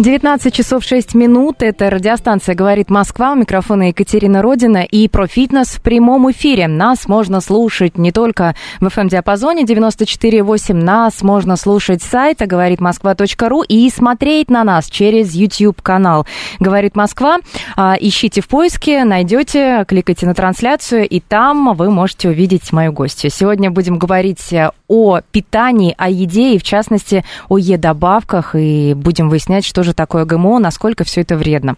19 часов 6 минут. Это радиостанция «Говорит Москва». У микрофона Екатерина Родина. И про фитнес в прямом эфире. Нас можно слушать не только в FM-диапазоне 94.8. Нас можно слушать с сайта «Говорит Москва.ру» и смотреть на нас через YouTube-канал «Говорит Москва». А, ищите в поиске, найдете, кликайте на трансляцию, и там вы можете увидеть мою гостью. Сегодня будем говорить о питании, о еде и, в частности, о Е-добавках. И будем выяснять, что же такое ГМО, насколько все это вредно.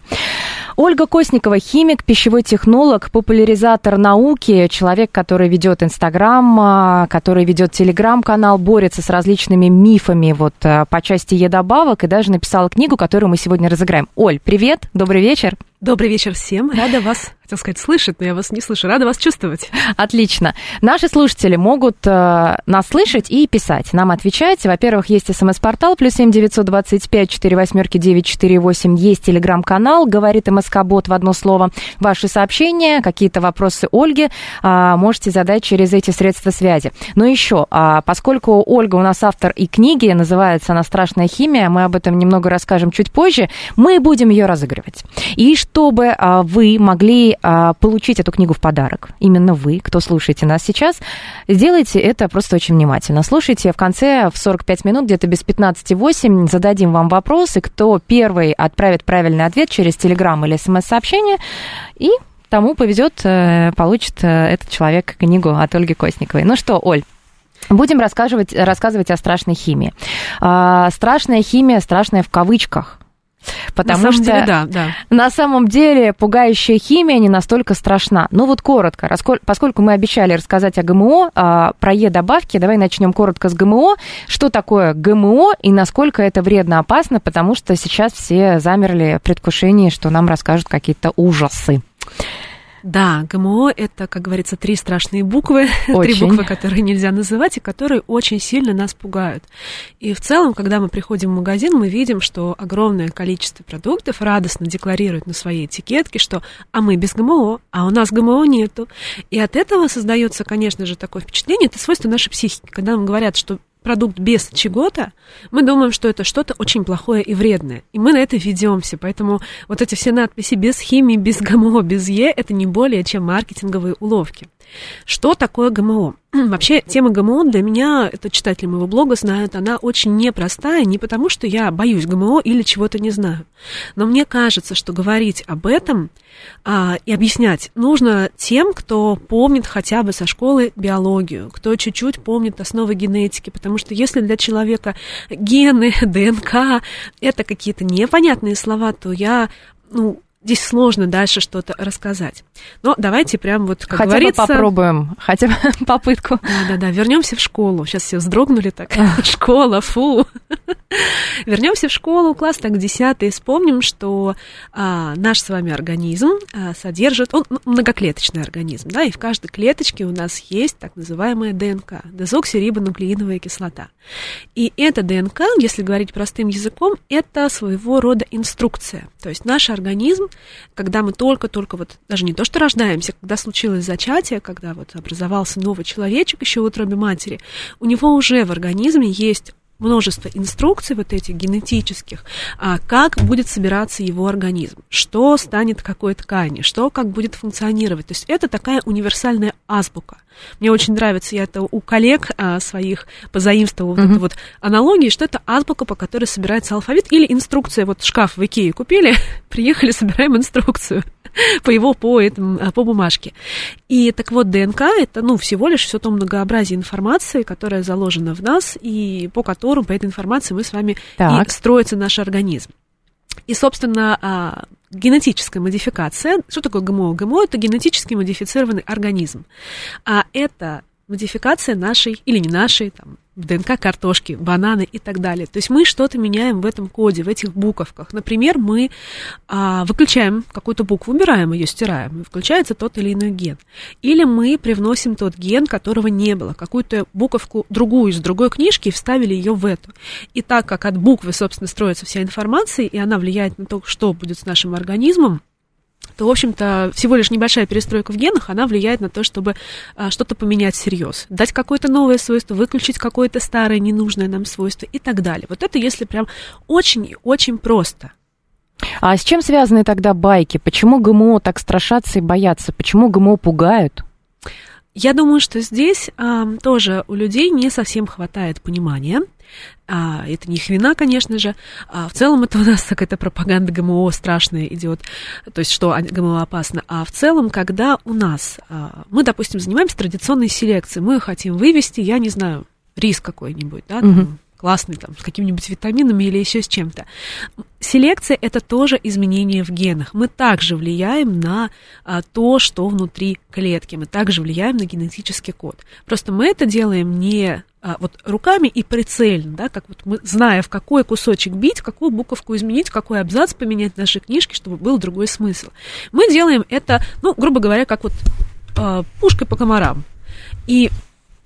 Ольга Косникова, химик, пищевой технолог, популяризатор науки, человек, который ведет Инстаграм, а, который ведет Телеграм-канал, борется с различными мифами вот а, по части Е-добавок и даже написала книгу, которую мы сегодня разыграем. Оль, привет, добрый вечер. Добрый вечер всем. Рада вас, хотел сказать, слышать, но я вас не слышу. Рада вас чувствовать. Отлично. Наши слушатели могут э, нас слышать и писать, нам отвечать. Во-первых, есть смс-портал, плюс семь девятьсот двадцать пять четыре восьмерки девять четыре восемь. Есть телеграм-канал, говорит МСК-бот в одно слово. Ваши сообщения, какие-то вопросы Ольге э, можете задать через эти средства связи. Но еще, э, поскольку Ольга у нас автор и книги, называется она «Страшная химия», мы об этом немного расскажем чуть позже, мы будем ее разыгрывать. И чтобы а, вы могли а, получить эту книгу в подарок, именно вы, кто слушаете нас сейчас, сделайте это просто очень внимательно. Слушайте, в конце, в 45 минут, где-то без 15,8, зададим вам вопросы, кто первый отправит правильный ответ через Телеграм или СМС-сообщение, и тому повезет, э, получит э, этот человек книгу от Ольги Костниковой. Ну что, Оль, Будем рассказывать, рассказывать о страшной химии. А, страшная химия, страшная в кавычках. Потому на самом что деле, да, да. на самом деле пугающая химия не настолько страшна. Ну вот коротко, поскольку мы обещали рассказать о ГМО, а, про Е-добавки, давай начнем коротко с ГМО. Что такое ГМО и насколько это вредно, опасно, потому что сейчас все замерли в предвкушении, что нам расскажут какие-то ужасы. Да, ГМО – это, как говорится, три страшные буквы, Очень. три буквы, которые нельзя называть и которые очень сильно нас пугают. И в целом, когда мы приходим в магазин, мы видим, что огромное количество продуктов радостно декларируют на своей этикетке, что «а мы без ГМО», «а у нас ГМО нету». И от этого создается, конечно же, такое впечатление, это свойство нашей психики, когда нам говорят, что продукт без чего-то, мы думаем, что это что-то очень плохое и вредное. И мы на это ведемся. Поэтому вот эти все надписи без химии, без ГМО, без Е, это не более чем маркетинговые уловки. Что такое ГМО? Вообще, тема ГМО для меня, это читатели моего блога знают, она очень непростая, не потому что я боюсь ГМО или чего-то не знаю. Но мне кажется, что говорить об этом а, и объяснять нужно тем, кто помнит хотя бы со школы биологию, кто чуть-чуть помнит основы генетики, потому что если для человека гены, ДНК это какие-то непонятные слова, то я ну, здесь сложно дальше что-то рассказать. Но давайте прям вот, как хотя говорится... бы попробуем, хотя бы попытку. Да-да-да, вернемся в школу. Сейчас все вздрогнули так. Школа, фу. Вернемся в школу, класс так 10 и вспомним, что а, наш с вами организм а, содержит, он многоклеточный организм, да, и в каждой клеточке у нас есть так называемая ДНК, дезоксирибонуклеиновая кислота. И эта ДНК, если говорить простым языком, это своего рода инструкция. То есть наш организм, когда мы только-только вот, даже не то что рождаемся, когда случилось зачатие, когда вот образовался новый человечек еще в утробе матери, у него уже в организме есть множество инструкций вот этих генетических, а как будет собираться его организм, что станет какой ткани, что как будет функционировать. То есть это такая универсальная азбука. Мне очень нравится, я это у коллег а, своих позаимствовала mm-hmm. вот эту вот аналогию, что это азбука, по которой собирается алфавит, или инструкция, вот шкаф в Икее купили, приехали, собираем инструкцию по его, по, этому, по бумажке. И так вот, ДНК это, ну, всего лишь все то многообразие информации, которая заложена в нас, и по которому, по этой информации мы с вами так. и строится наш организм. И, собственно, а, генетическая модификация. Что такое ГМО? ГМО – это генетически модифицированный организм. А это модификация нашей, или не нашей, там, ДНК картошки, бананы и так далее. То есть мы что-то меняем в этом коде, в этих буковках. Например, мы а, выключаем какую-то букву, убираем ее, стираем, и включается тот или иной ген. Или мы привносим тот ген, которого не было, какую-то буковку другую из другой книжки и вставили ее в эту. И так как от буквы, собственно, строится вся информация, и она влияет на то, что будет с нашим организмом, то, в общем-то, всего лишь небольшая перестройка в генах, она влияет на то, чтобы а, что-то поменять всерьез. Дать какое-то новое свойство, выключить какое-то старое, ненужное нам свойство и так далее. Вот это если прям очень и очень просто. А с чем связаны тогда байки? Почему ГМО так страшатся и боятся? Почему ГМО пугают? Я думаю, что здесь а, тоже у людей не совсем хватает понимания. А, это не их вина, конечно же. А, в целом это у нас какая-то пропаганда ГМО страшная идет, то есть что ГМО опасно. А в целом, когда у нас, а, мы, допустим, занимаемся традиционной селекцией, мы хотим вывести, я не знаю, рис какой-нибудь, да, угу. Классный, там, с какими-нибудь витаминами или еще с чем-то. Селекция это тоже изменение в генах. Мы также влияем на а, то, что внутри клетки. Мы также влияем на генетический код. Просто мы это делаем не а, вот руками и прицельно, да, как вот мы, зная, в какой кусочек бить, какую буковку изменить, какой абзац поменять в нашей книжке, чтобы был другой смысл. Мы делаем это, ну, грубо говоря, как вот э, пушкой по комарам. И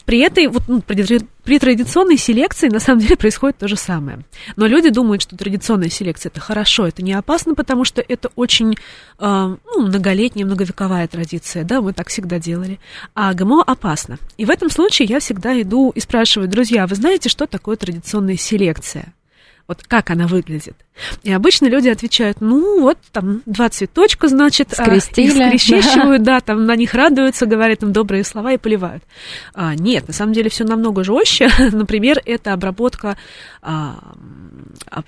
при этой, вот, ну, при, при традиционной селекции на самом деле происходит то же самое. Но люди думают, что традиционная селекция это хорошо, это не опасно, потому что это очень э, ну, многолетняя, многовековая традиция, да, мы так всегда делали. А ГМО опасно. И в этом случае я всегда иду и спрашиваю, друзья, вы знаете, что такое традиционная селекция? Вот как она выглядит. И обычно люди отвечают, ну, вот там два цветочка, значит, а, Скрестили. их скрещивают, да, там на них радуются, говорят им добрые слова и поливают. А, нет, на самом деле все намного жестче. Например, это обработка а,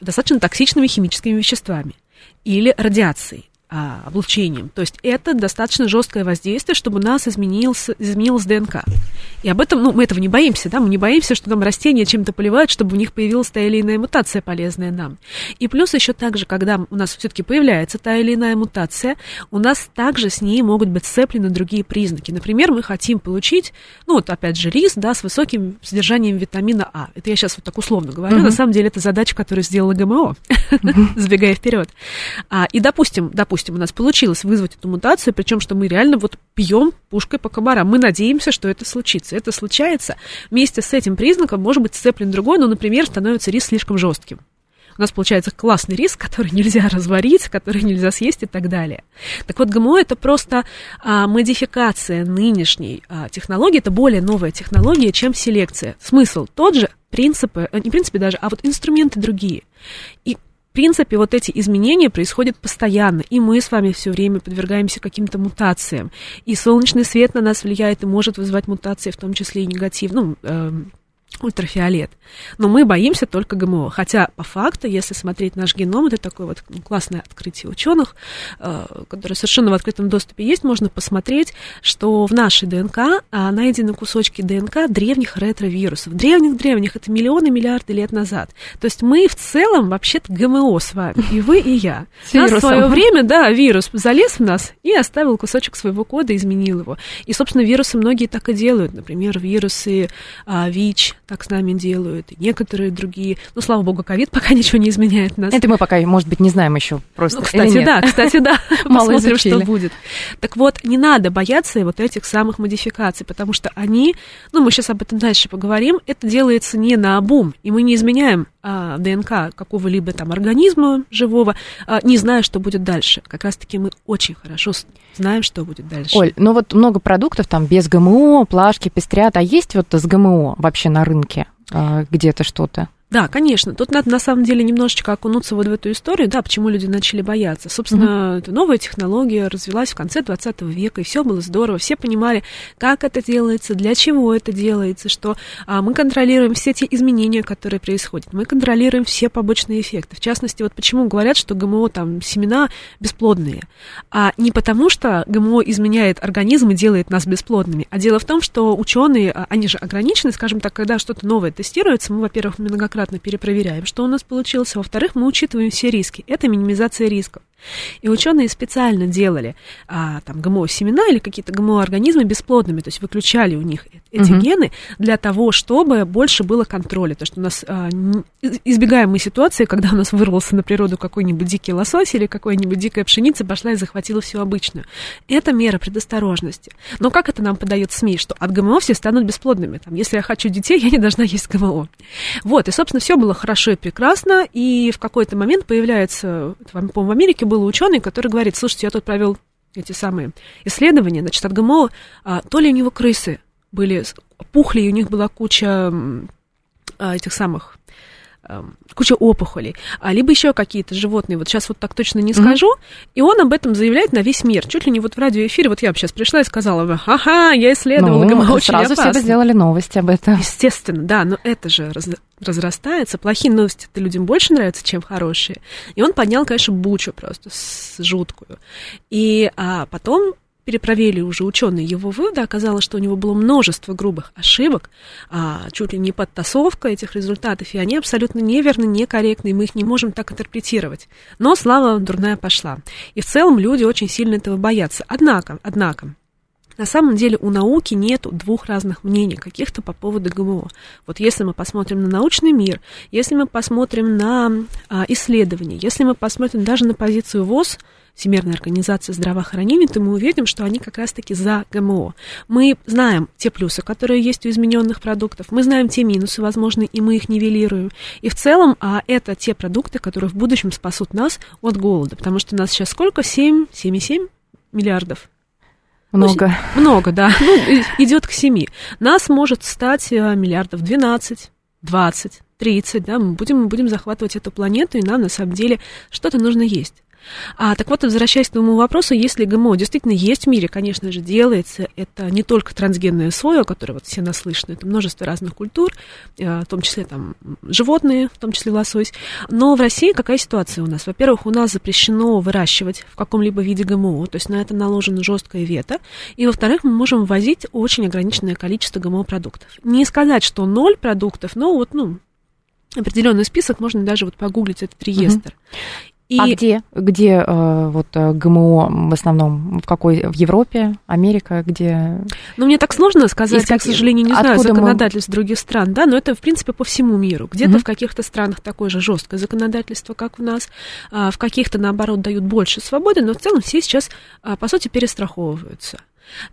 достаточно токсичными химическими веществами или радиацией а, облучением. То есть это достаточно жесткое воздействие, чтобы у нас изменился, изменилась ДНК. И об этом, ну, мы этого не боимся, да, мы не боимся, что нам растения чем-то поливают, чтобы у них появилась та или иная мутация, полезная нам. И плюс еще также, когда у нас все-таки появляется та или иная мутация, у нас также с ней могут быть сцеплены другие признаки. Например, мы хотим получить, ну, вот опять же, рис, да, с высоким содержанием витамина А. Это я сейчас вот так условно говорю, uh-huh. на самом деле это задача, которую сделала ГМО, сбегая вперед. А, и, допустим, допустим, допустим, у нас получилось вызвать эту мутацию, причем что мы реально вот пьем пушкой по комарам. Мы надеемся, что это случится. Это случается. Вместе с этим признаком может быть сцеплен другой, но, например, становится рис слишком жестким. У нас получается классный рис, который нельзя разварить, который нельзя съесть и так далее. Так вот, ГМО это просто а, модификация нынешней а, технологии, это более новая технология, чем селекция. Смысл тот же, принципы, э, не принципы даже, а вот инструменты другие. И принципе, вот эти изменения происходят постоянно, и мы с вами все время подвергаемся каким-то мутациям. И солнечный свет на нас влияет и может вызывать мутации, в том числе и негатив, ну, э, ультрафиолет. Но мы боимся только ГМО. Хотя, по факту, если смотреть наш геном, это такое вот классное открытие ученых, э, которое совершенно в открытом доступе есть, можно посмотреть, что в нашей ДНК а, найдены кусочки ДНК древних ретровирусов. Древних-древних, это миллионы, миллиарды лет назад. То есть мы в целом вообще-то ГМО с вами, и вы, и я. Нас в свое время, да, вирус залез в нас и оставил кусочек своего кода, изменил его. И, собственно, вирусы многие так и делают. Например, вирусы а, ВИЧ, так с нами делают, и некоторые другие. Ну, слава богу, ковид пока ничего не изменяет нас. Это мы пока, может быть, не знаем еще просто. Ну, кстати, да, кстати, да. Мало Посмотрим, что будет. Так вот, не надо бояться вот этих самых модификаций, потому что они, ну, мы сейчас об этом дальше поговорим, это делается не на обум, и мы не изменяем ДНК какого-либо там организма живого, а, не зная, что будет дальше. Как раз-таки мы очень хорошо знаем, что будет дальше. Оль, ну вот много продуктов там без ГМО, плашки, пестрят, а есть вот с ГМО вообще на рынке а, где-то что-то? Да, конечно. Тут надо на самом деле немножечко окунуться вот в эту историю, да, почему люди начали бояться. Собственно, mm-hmm. новая технология развилась в конце 20 века, и все было здорово. Все понимали, как это делается, для чего это делается, что а, мы контролируем все те изменения, которые происходят. Мы контролируем все побочные эффекты. В частности, вот почему говорят, что ГМО, там, семена бесплодные. А не потому, что ГМО изменяет организм и делает нас бесплодными, а дело в том, что ученые, а, они же ограничены, скажем так, когда что-то новое тестируется, мы, во-первых, многократно многократно перепроверяем, что у нас получилось. Во-вторых, мы учитываем все риски. Это минимизация рисков. И ученые специально делали а, там ГМО-семена или какие-то ГМО-организмы бесплодными, то есть выключали у них эти Мгм. гены для того, чтобы больше было контроля. То, что у нас а, избегаем мы ситуации, когда у нас вырвался на природу какой-нибудь дикий лосось или какая-нибудь дикая пшеница, пошла и захватила всю обычную. Это мера предосторожности. Но как это нам подает СМИ, что от ГМО все станут бесплодными? Там, если я хочу детей, я не должна есть ГМО. Вот, и, собственно, все было хорошо и прекрасно, и в какой-то момент появляется, это, по-моему, в Америке был ученый, который говорит, слушайте, я тут провел эти самые исследования, значит, от ГМО, а, то ли у него крысы были, пухли, и у них была куча а, этих самых ам, куча опухолей, а либо еще какие-то животные, вот сейчас вот так точно не скажу, и он об этом заявляет на весь мир, чуть ли не вот в радиоэфире, вот я бы сейчас пришла и сказала бы, ага, я исследовала, Ну, ГМО очень сразу все бы опасно». сделали новости об этом. Естественно, да, но это же раз- разрастается. Плохие новости-то людям больше нравятся, чем хорошие. И он поднял, конечно, бучу просто с жуткую. И а, потом перепроверили уже ученые его выводы, оказалось, что у него было множество грубых ошибок, а, чуть ли не подтасовка этих результатов, и они абсолютно неверны, некорректны, и мы их не можем так интерпретировать. Но слава дурная пошла. И в целом люди очень сильно этого боятся. Однако, однако, на самом деле у науки нет двух разных мнений каких-то по поводу ГМО. Вот если мы посмотрим на научный мир, если мы посмотрим на а, исследования, если мы посмотрим даже на позицию ВОЗ, Всемирной организации здравоохранения, то мы увидим, что они как раз-таки за ГМО. Мы знаем те плюсы, которые есть у измененных продуктов, мы знаем те минусы, возможно, и мы их нивелируем. И в целом а, это те продукты, которые в будущем спасут нас от голода, потому что нас сейчас сколько? 7, 7,7 миллиардов Много. много, да. Ну, идет к 7. Нас может стать э, миллиардов 12, 20, 30, да, мы будем, мы будем захватывать эту планету, и нам на самом деле что-то нужно есть. А, так вот, возвращаясь к твоему вопросу, если ГМО действительно есть в мире, конечно же, делается, это не только трансгенная соя, о которой вот все наслышаны, это множество разных культур, э, в том числе там животные, в том числе лосось. Но в России какая ситуация у нас? Во-первых, у нас запрещено выращивать в каком-либо виде ГМО, то есть на это наложено жесткое вето. И, во-вторых, мы можем ввозить очень ограниченное количество ГМО-продуктов. Не сказать, что ноль продуктов, но вот, ну, определенный список, можно даже вот погуглить этот реестр. И А где, где э, вот э, ГМО в основном? В какой? В Европе, Америка, где? Ну, мне так сложно сказать, Из я, к сожалению, не знаю откуда мы- законодательств других стран, да, но это, в принципе, по всему миру. Где-то Мгм. в каких-то странах такое же жесткое законодательство, как у нас, а, в каких-то, наоборот, дают больше свободы, но в целом все сейчас, а, по сути, перестраховываются.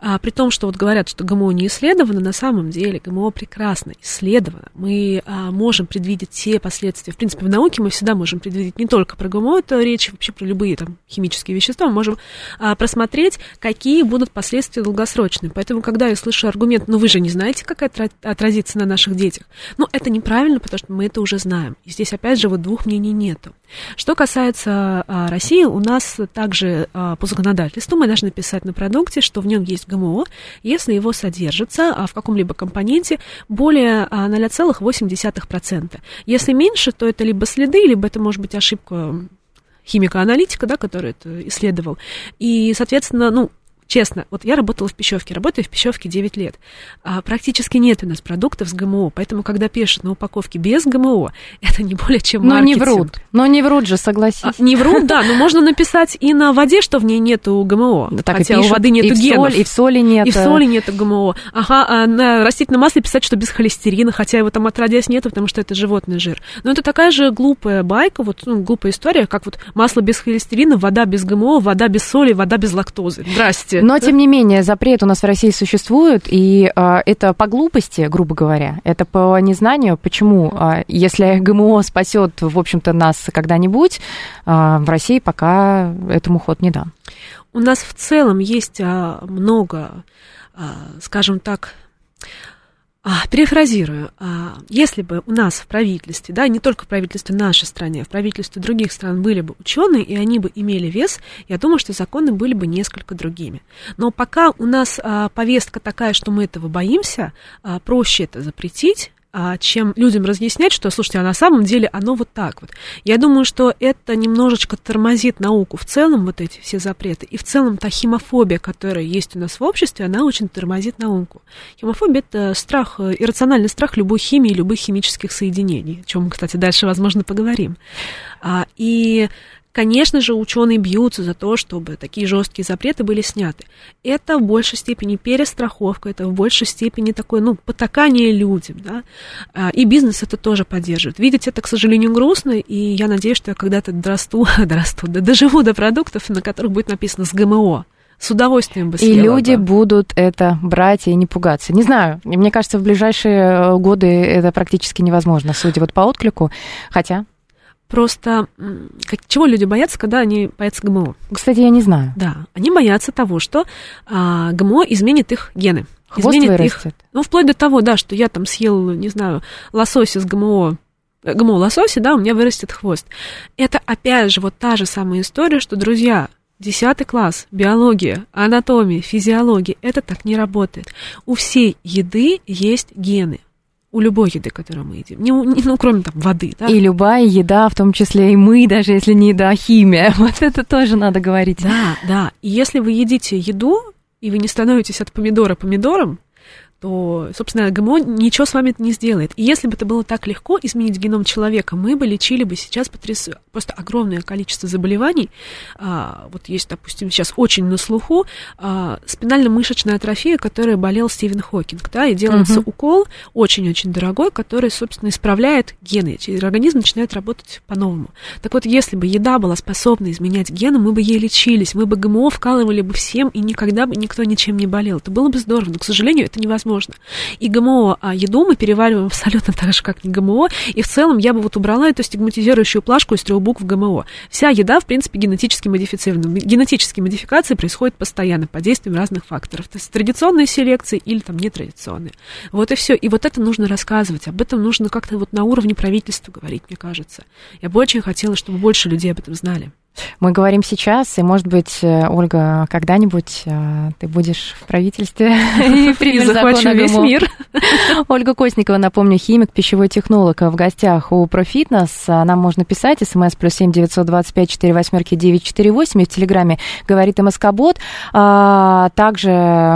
А, при том, что вот говорят, что ГМО не исследовано, на самом деле ГМО прекрасно исследовано. Мы а, можем предвидеть все последствия. В принципе, в науке мы всегда можем предвидеть не только про ГМО, это речь вообще про любые там химические вещества, мы можем а, просмотреть, какие будут последствия долгосрочные. Поэтому, когда я слышу аргумент, ну вы же не знаете, как это отразится на наших детях, ну это неправильно, потому что мы это уже знаем. И здесь, опять же, вот двух мнений нету. Что касается а, России, у нас также а, по законодательству мы должны писать на продукте, что в нем есть ГМО, если его содержится а, в каком-либо компоненте более а, 0,8%. Если меньше, то это либо следы, либо это может быть ошибка химика-аналитика, да, который это исследовал. И, соответственно, ну, честно, вот я работала в пищевке, работаю в пищевке 9 лет. А практически нет у нас продуктов с ГМО, поэтому, когда пишут на упаковке без ГМО, это не более чем Но не маркетинг. врут. Но не врут же, согласись. А, не врут, да, но можно написать и на воде, что в ней нету ГМО. Так и хотя у пишут, воды нету и генов. соль, и в соли нет. И в соли нету ГМО. Ага, а на растительном масле писать, что без холестерина, хотя его там отродясь нету, потому что это животный жир. Но это такая же глупая байка, вот ну, глупая история, как вот масло без холестерина, вода без ГМО, вода без соли, вода без лактозы. Здрасте. Но, тем не менее, запрет у нас в России существует, и а, это по глупости, грубо говоря, это по незнанию, почему, а, если ГМО спасет, в общем-то, нас когда-нибудь, а, в России пока этому ход не дан. У нас в целом есть много, скажем так, а, перефразирую, а, если бы у нас в правительстве, да, не только в правительстве нашей страны, а в правительстве других стран были бы ученые, и они бы имели вес, я думаю, что законы были бы несколько другими. Но пока у нас а, повестка такая, что мы этого боимся, проще это запретить, чем людям разъяснять, что, слушайте, а на самом деле оно вот так вот. Я думаю, что это немножечко тормозит науку в целом, вот эти все запреты, и в целом та химофобия, которая есть у нас в обществе, она очень тормозит науку. Химофобия – это страх, э, иррациональный страх любой химии, любых химических соединений, о чем мы, кстати, дальше, возможно, поговорим. А, и Конечно же, ученые бьются за то, чтобы такие жесткие запреты были сняты. Это в большей степени перестраховка, это в большей степени такое, ну, потакание людям, да, а, и бизнес это тоже поддерживает. Видеть это, к сожалению, грустно, и я надеюсь, что я когда-то дорасту, дорасту, да, доживу до продуктов, на которых будет написано с ГМО. С удовольствием бы И люди бы. будут это брать и не пугаться. Не знаю, мне кажется, в ближайшие э, годы это практически невозможно, судя вот по отклику. Хотя Просто как, чего люди боятся, когда они боятся ГМО? Кстати, я не знаю. Да, они боятся того, что а, ГМО изменит их гены. Хвост изменит вырастет. их. Ну, вплоть до того, да, что я там съел, не знаю, лосося с ГМО э, ГМО лосося, да, у меня вырастет хвост. Это опять же вот та же самая история, что, друзья, Десятый класс, биология, анатомия, физиология, это так не работает. У всей еды есть гены у любой еды, которую мы едим. Не, не, ну, кроме там воды, да. И любая еда, в том числе и мы, даже если не еда, а химия. Вот это тоже надо говорить. Да, да. И если вы едите еду, и вы не становитесь от помидора помидором, то, собственно, ГМО ничего с вами не сделает. И если бы это было так легко изменить геном человека, мы бы лечили бы сейчас потряс... просто огромное количество заболеваний. А, вот есть, допустим, сейчас очень на слуху а, спинально-мышечная атрофия, которая болел Стивен Хокинг, да, и делается угу. укол очень-очень дорогой, который, собственно, исправляет гены, и организм начинает работать по-новому. Так вот, если бы еда была способна изменять гены, мы бы ей лечились, мы бы ГМО вкалывали бы всем, и никогда бы никто ничем не болел. Это было бы здорово, но, к сожалению, это невозможно невозможно. И ГМО а, еду мы перевариваем абсолютно так же, как не ГМО. И в целом я бы вот убрала эту стигматизирующую плашку из трех букв ГМО. Вся еда, в принципе, генетически модифицирована. Генетические модификации происходят постоянно под действием разных факторов. То есть традиционные селекции или там нетрадиционные. Вот и все. И вот это нужно рассказывать. Об этом нужно как-то вот на уровне правительства говорить, мне кажется. Я бы очень хотела, чтобы больше людей об этом знали. Мы говорим сейчас, и, может быть, э, Ольга, когда-нибудь э, ты будешь в правительстве и примешь закон весь мир. Ольга Косникова, напомню, химик, пищевой технолог в гостях у Профитнес. Нам можно писать, смс плюс семь девятьсот двадцать пять четыре восьмерки девять четыре восемь, в Телеграме говорит МСК-бот. А, также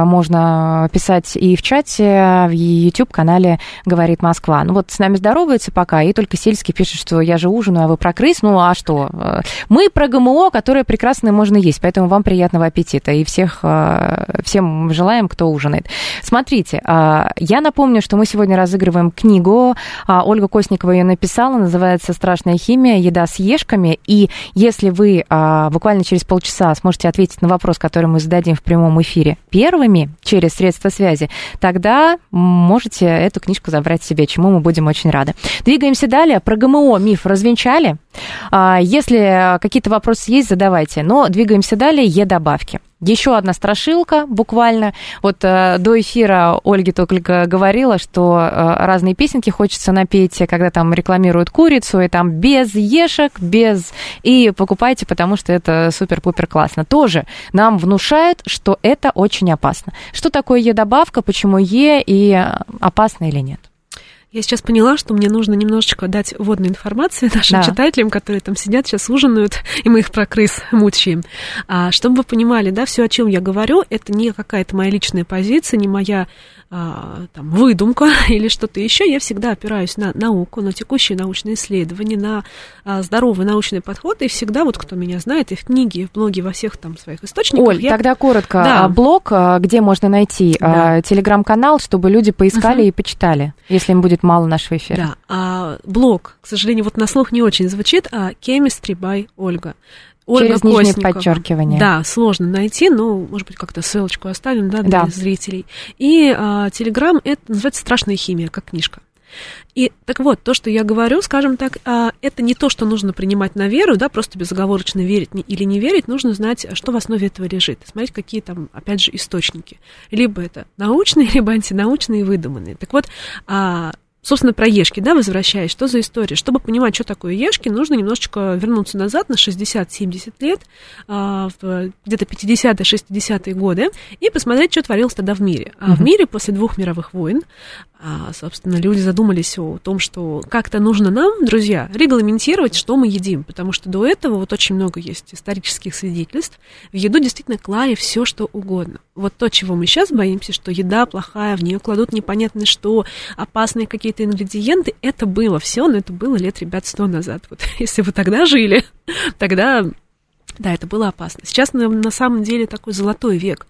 можно писать и в чате, в YouTube-канале «Говорит Москва». Ну вот с нами здороваются пока, и только Сельский пишет, что я же ужинаю, а вы про крыс. Ну а что? Э, мы про ГМО, которое прекрасно можно есть, поэтому вам приятного аппетита. И всех, э, всем желаем, кто ужинает. Смотрите, э, я напомню, что мы сегодня разыгрываем книгу. А, Ольга Косникова ее написала, называется «Страшная химия. Еда с ешками». И если вы буквально через полчаса сможете ответить на вопрос, который мы зададим в прямом эфире первыми через средства связи, тогда можете эту книжку забрать себе, чему мы будем очень рады. Двигаемся далее. Про ГМО миф развенчали. Если какие-то вопросы есть, задавайте. Но двигаемся далее. Е-добавки. Еще одна страшилка буквально. Вот э, до эфира Ольги только говорила, что э, разные песенки хочется напеть, когда там рекламируют курицу, и там без ешек, без... И покупайте, потому что это супер-пупер классно. Тоже нам внушают, что это очень опасно. Что такое Е-добавка, почему Е и опасно или нет? Я сейчас поняла, что мне нужно немножечко дать водной информации нашим да. читателям, которые там сидят, сейчас ужинают, и мы их про крыс мучаем. А, чтобы вы понимали, да, все, о чем я говорю, это не какая-то моя личная позиция, не моя а, там, выдумка или что-то еще, я всегда опираюсь на науку, на текущие научные исследования, на а, здоровый научный подход, и всегда, вот кто меня знает, и в книге, и в блоге, во всех там своих источниках. Оль, я... тогда коротко, да. блог, а, где можно найти да. телеграм-канал, чтобы люди поискали угу. и почитали, если им будет мало нашего эфира. Да, а, блог, к сожалению, вот на слух не очень звучит, а Chemistry by Ольга. Ольга Через нижнее подчеркивание. Да, сложно найти, но, может быть, как-то ссылочку оставим, да, для да. зрителей. И а, Телеграм, это называется «Страшная химия», как книжка. И так вот, то, что я говорю, скажем так, а, это не то, что нужно принимать на веру, да, просто безоговорочно верить или не верить, нужно знать, что в основе этого лежит, смотреть, какие там, опять же, источники. Либо это научные, либо антинаучные, выдуманные. Так вот, а, Собственно, про Ешки, да, возвращаясь, что за история? Чтобы понимать, что такое Ешки, нужно немножечко вернуться назад на 60-70 лет, а, где-то 50-е, 60-е годы, и посмотреть, что творилось тогда в мире. А в мире после двух мировых войн а, собственно, люди задумались о том, что как-то нужно нам, друзья, регламентировать, что мы едим, потому что до этого вот очень много есть исторических свидетельств. В еду действительно клали все, что угодно. Вот то, чего мы сейчас боимся, что еда плохая, в нее кладут непонятно что, опасные какие какие-то ингредиенты. Это было все, но это было лет, ребят, сто назад. Вот если вы тогда жили, тогда да, это было опасно. Сейчас на, на самом деле такой золотой век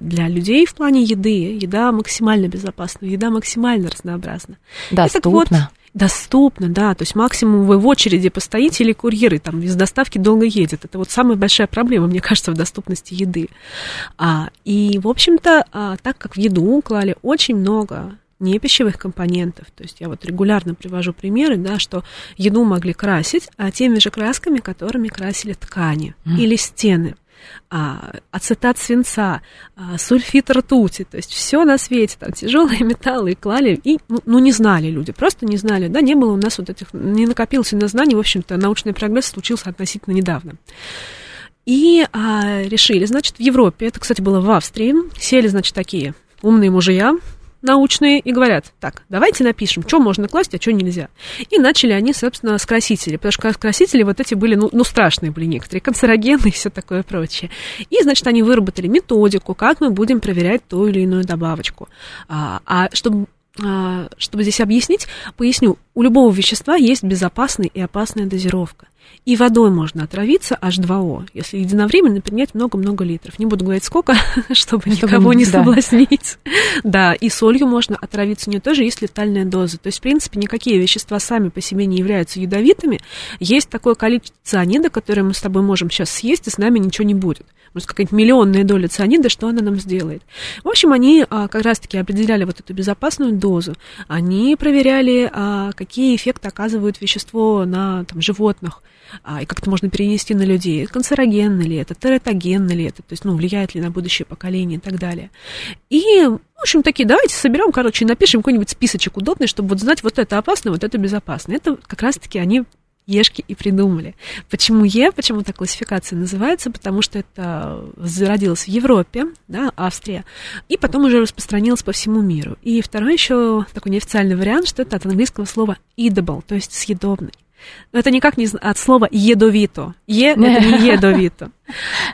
для людей в плане еды. Еда максимально безопасна, еда максимально разнообразна. Доступно. Вот, доступно, да. То есть максимум вы в очереди постоите или курьеры там из доставки долго едет. Это вот самая большая проблема, мне кажется, в доступности еды. А, и, в общем-то, а, так как в еду клали очень много не пищевых компонентов. То есть я вот регулярно привожу примеры, да, что еду могли красить а теми же красками, которыми красили ткани mm. или стены. А, ацетат свинца, а, сульфит ртути, то есть все на свете, там тяжелые металлы и клали, и, ну, ну, не знали люди, просто не знали, да, не было у нас вот этих, не накопилось на знаний, в общем-то, научный прогресс случился относительно недавно. И а, решили, значит, в Европе, это, кстати, было в Австрии, сели, значит, такие умные мужья, научные и говорят, так, давайте напишем, что можно класть, а что нельзя. И начали они, собственно, с красителей, потому что красители вот эти были, ну, ну страшные были некоторые, канцерогенные и все такое прочее. И, значит, они выработали методику, как мы будем проверять ту или иную добавочку. А, а чтобы а, чтобы здесь объяснить, поясню, у любого вещества есть безопасная и опасная дозировка. И водой можно отравиться H2O, если единовременно принять много-много литров. Не буду говорить сколько, чтобы, чтобы никого не соблазнить. Да. и солью можно отравиться. У нее тоже есть летальная доза. То есть, в принципе, никакие вещества сами по себе не являются ядовитыми. Есть такое количество цианида, которое мы с тобой можем сейчас съесть, и с нами ничего не будет может, какая-нибудь миллионная доля цианида, что она нам сделает. В общем, они а, как раз-таки определяли вот эту безопасную дозу. Они проверяли, а, какие эффекты оказывают вещество на там, животных, а, и как это можно перенести на людей. Канцерогенно ли это, тератогенно ли это, то есть, ну, влияет ли на будущее поколение и так далее. И, в общем, такие, давайте соберем, короче, напишем какой-нибудь списочек удобный, чтобы вот знать, вот это опасно, вот это безопасно. Это как раз-таки они Ешки и придумали. Почему Е, почему так классификация называется? Потому что это зародилось в Европе, да, Австрия, и потом уже распространилось по всему миру. И второй еще такой неофициальный вариант, что это от английского слова edible, то есть съедобный. Но это никак не от слова едовито. Е это не едовито.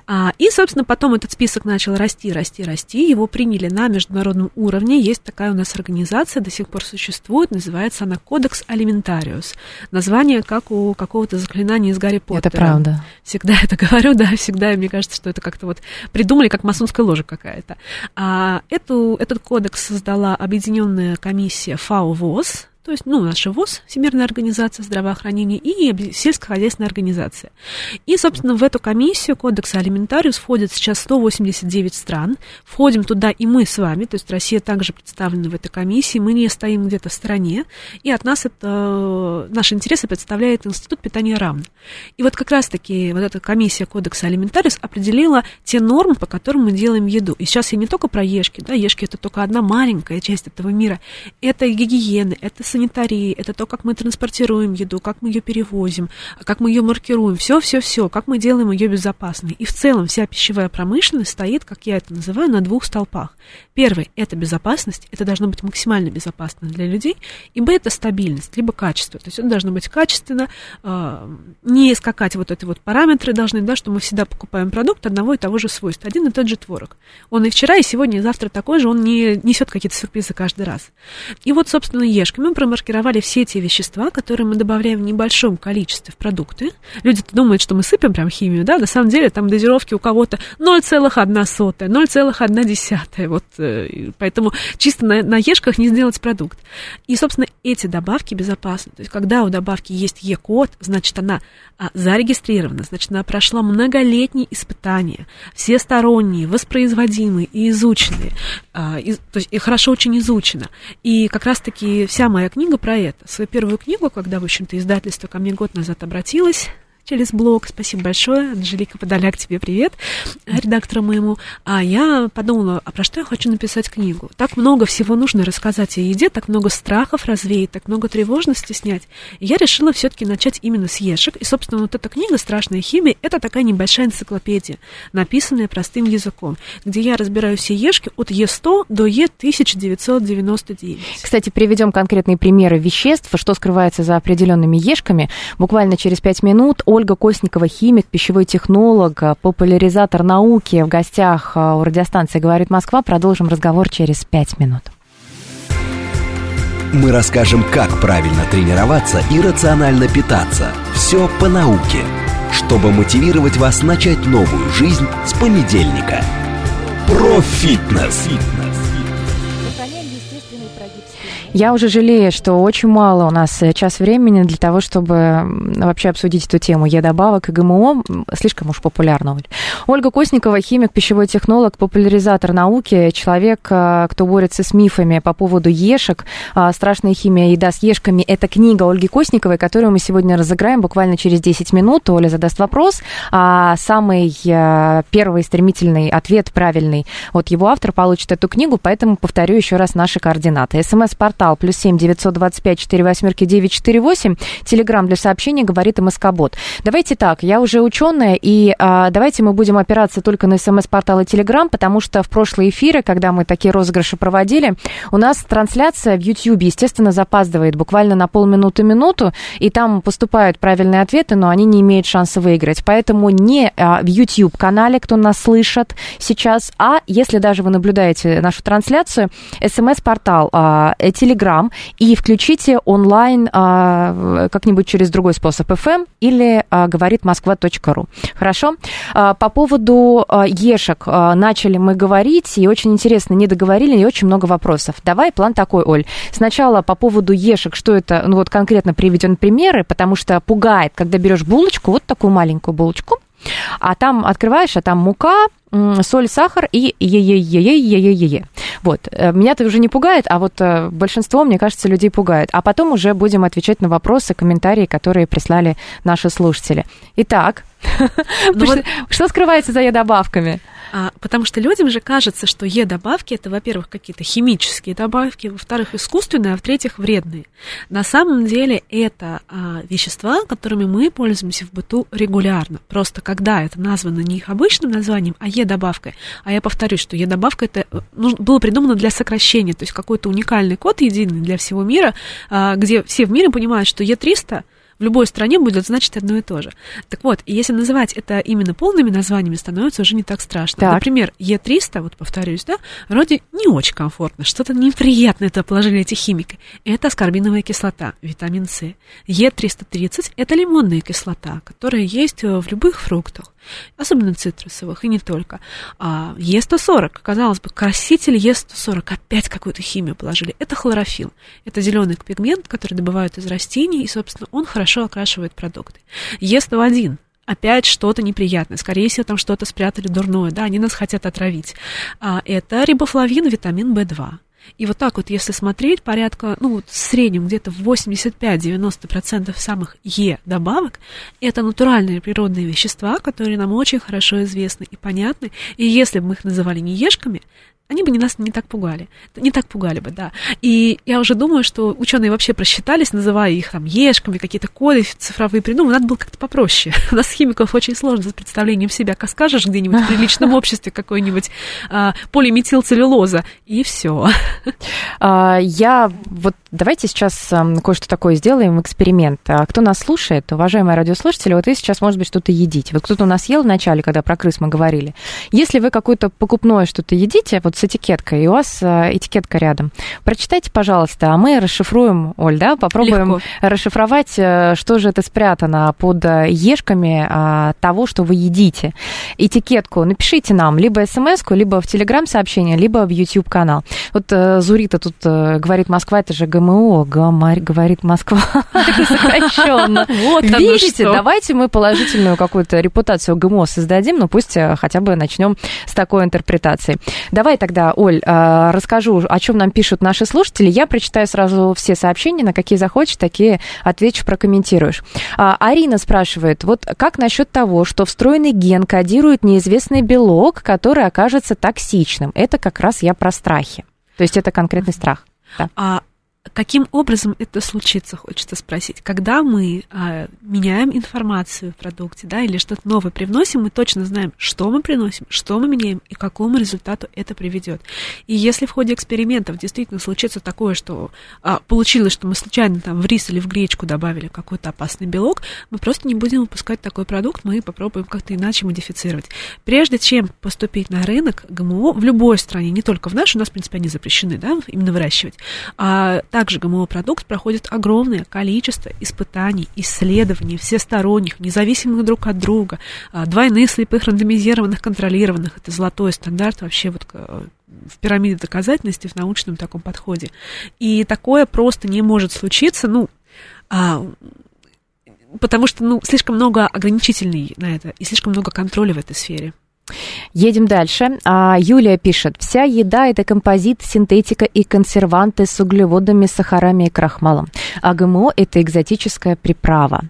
А, и, собственно, потом этот список начал расти, расти, расти. Его приняли на международном уровне. Есть такая у нас организация, до сих пор существует. Называется она Кодекс Алиментариус. Название как у какого-то заклинания из Гарри Поттера. Это правда. Всегда это говорю, да, всегда. Мне кажется, что это как-то вот придумали, как масонская ложа какая-то. А эту, этот кодекс создала объединенная комиссия ФАО ВОЗ, то есть, ну, наша ВОЗ, Всемирная организация здравоохранения, и сельскохозяйственная организация. И, собственно, в эту комиссию Кодекса Алиментариус входит сейчас 189 стран. Входим туда и мы с вами, то есть Россия также представлена в этой комиссии, мы не стоим где-то в стороне, и от нас это, наши интересы представляет Институт питания равно. И вот как раз-таки вот эта комиссия Кодекса Алиментариус определила те нормы, по которым мы делаем еду. И сейчас я не только про ешки, да, ешки это только одна маленькая часть этого мира. Это гигиены, это санитарии, это то, как мы транспортируем еду, как мы ее перевозим, как мы ее маркируем, все-все-все, как мы делаем ее безопасной. И в целом вся пищевая промышленность стоит, как я это называю, на двух столпах. Первый – это безопасность, это должно быть максимально безопасно для людей, и Б – это стабильность, либо качество. То есть это должно быть качественно, э, не скакать вот эти вот параметры должны, да, что мы всегда покупаем продукт одного и того же свойства, один и тот же творог. Он и вчера, и сегодня, и завтра такой же, он не несет какие-то сюрпризы каждый раз. И вот, собственно, ешка. Мы промаркировали все те вещества, которые мы добавляем в небольшом количестве в продукты. Люди думают, что мы сыпем прям химию, да, на самом деле там дозировки у кого-то 0,1 сотая, 0,1 вот, э, поэтому чисто на, на ешках не сделать продукт. И, собственно, эти добавки безопасны. То есть, когда у добавки есть Е-код, значит, она а, зарегистрирована, значит, она прошла многолетние испытания, всесторонние, воспроизводимые и изученные, а, и, то есть, и хорошо очень изучено. И как раз-таки вся моя книга про это. Свою первую книгу, когда, в общем-то, издательство ко мне год назад обратилось, через блог. Спасибо большое. Анжелика Подоляк, тебе привет, редактору моему. А я подумала, а про что я хочу написать книгу? Так много всего нужно рассказать о еде, так много страхов развеять, так много тревожности снять. И я решила все-таки начать именно с ешек. И, собственно, вот эта книга «Страшная химия» — это такая небольшая энциклопедия, написанная простым языком, где я разбираю все ешки от Е100 до Е1999. Кстати, приведем конкретные примеры веществ, что скрывается за определенными ешками. Буквально через пять минут о Ольга Костникова, химик, пищевой технолог, популяризатор науки в гостях а, у радиостанции «Говорит Москва». Продолжим разговор через пять минут. Мы расскажем, как правильно тренироваться и рационально питаться. Все по науке, чтобы мотивировать вас начать новую жизнь с понедельника. Профитнес. Я уже жалею, что очень мало у нас э, час времени для того, чтобы вообще обсудить эту тему Е-добавок и ГМО. Слишком уж популярно, Оль. Ольга Косникова, химик, пищевой технолог, популяризатор науки, человек, э, кто борется с мифами по поводу ешек. А, «Страшная химия еда с ешками» — это книга Ольги Косниковой, которую мы сегодня разыграем буквально через 10 минут. Оля задаст вопрос, а самый э, первый стремительный ответ правильный от его автора получит эту книгу, поэтому повторю еще раз наши координаты. СМС-портал портал плюс семь девятьсот двадцать пять четыре восьмерки девять четыре восемь. Телеграмм для сообщений говорит МСК-бот. Давайте так, я уже ученая, и а, давайте мы будем опираться только на смс-портал и Телеграм, потому что в прошлые эфиры, когда мы такие розыгрыши проводили, у нас трансляция в YouTube, естественно, запаздывает буквально на полминуты-минуту, и там поступают правильные ответы, но они не имеют шанса выиграть. Поэтому не а, в YouTube-канале, кто нас слышит сейчас, а если даже вы наблюдаете нашу трансляцию, смс-портал, а, Telegram и включите онлайн а, как-нибудь через другой способ FM или а, говорит москва.ру. Хорошо? А, по поводу а, ешек а, начали мы говорить, и очень интересно, не договорили, и очень много вопросов. Давай план такой, Оль. Сначала по поводу ешек, что это, ну вот конкретно приведен примеры, потому что пугает, когда берешь булочку, вот такую маленькую булочку, а там открываешь, а там мука, соль, сахар и е-е-е-е-е-е-е. Вот. Э, меня это уже не пугает, а вот э, большинство, мне кажется, людей пугает. А потом уже будем отвечать на вопросы, комментарии, которые прислали наши слушатели. Итак, ну что скрывается за е-добавками? А, потому что людям же кажется, что Е-добавки это, во-первых, какие-то химические добавки, во-вторых, искусственные, а в-третьих, вредные. На самом деле это а, вещества, которыми мы пользуемся в быту регулярно. Просто когда это названо не их обычным названием, а Е-добавкой. А я повторюсь, что Е-добавка это ну, было придумано для сокращения, то есть какой-то уникальный код единый для всего мира, а, где все в мире понимают, что Е300 в любой стране будет значить одно и то же. Так вот, если называть это именно полными названиями, становится уже не так страшно. Так. Например, Е300, вот повторюсь, да, вроде не очень комфортно, что-то неприятное это положили эти химики. Это аскорбиновая кислота, витамин С. Е330 – это лимонная кислота, которая есть в любых фруктах особенно цитрусовых, и не только. А Е140, казалось бы, краситель Е140, опять какую-то химию положили. Это хлорофилл. Это зеленый пигмент, который добывают из растений, и, собственно, он хорошо окрашивает продукты. Е101, опять что-то неприятное. Скорее всего, там что-то спрятали дурное, да, они нас хотят отравить. А, это рибофлавин, витамин В2. И вот так вот, если смотреть, порядка, ну, вот в среднем где-то 85-90% самых Е добавок это натуральные природные вещества, которые нам очень хорошо известны и понятны. И если бы мы их называли не ешками, они бы нас не так пугали. Не так пугали бы, да. И я уже думаю, что ученые вообще просчитались, называя их там ешками, какие-то коды цифровые придумали. Надо было как-то попроще. У нас химиков очень сложно с представлением себя. Как скажешь где-нибудь в приличном обществе какой-нибудь а, полиметилцеллюлоза, и все. А, я вот давайте сейчас кое-что такое сделаем, эксперимент. А, кто нас слушает, уважаемые радиослушатели, вот вы сейчас, может быть, что-то едите. Вот кто-то у нас ел в начале, когда про крыс мы говорили. Если вы какое-то покупное что-то едите, вот с этикеткой, и у вас э, этикетка рядом. Прочитайте, пожалуйста, а мы расшифруем, Оль, да, попробуем Легко. расшифровать, э, что же это спрятано под э, ешками а, того, что вы едите. Этикетку напишите нам либо смс либо в телеграм-сообщение, либо в YouTube-канал. Вот Зурита тут говорит, Москва, это же ГМО, Гамарь, говорит Москва. Сокращенно. Вот Видите, давайте мы положительную какую-то репутацию ГМО создадим, ну пусть хотя бы начнем с такой интерпретации. Давай тогда тогда, Оль, а, расскажу, о чем нам пишут наши слушатели. Я прочитаю сразу все сообщения, на какие захочешь, такие отвечу, прокомментируешь. А, Арина спрашивает, вот как насчет того, что встроенный ген кодирует неизвестный белок, который окажется токсичным? Это как раз я про страхи. То есть это конкретный страх. Да. А Каким образом это случится, хочется спросить. Когда мы а, меняем информацию в продукте, да, или что-то новое привносим, мы точно знаем, что мы приносим, что мы меняем и к какому результату это приведет. И если в ходе экспериментов действительно случится такое, что а, получилось, что мы случайно там в рис или в гречку добавили какой-то опасный белок, мы просто не будем выпускать такой продукт, мы попробуем как-то иначе модифицировать. Прежде чем поступить на рынок ГМО в любой стране, не только в нашей, у нас, в принципе, они запрещены, да, именно выращивать, а, также ГМО-продукт проходит огромное количество испытаний, исследований всесторонних, независимых друг от друга, а, двойных слепых рандомизированных, контролированных. Это золотой стандарт вообще вот э, в пирамиде доказательности в научном таком подходе. И такое просто не может случиться, ну, а, потому что ну, слишком много ограничительный на это и слишком много контроля в этой сфере. Едем дальше. А, Юлия пишет. Вся еда – это композит, синтетика и консерванты с углеводами, сахарами и крахмалом. А ГМО – это экзотическая приправа.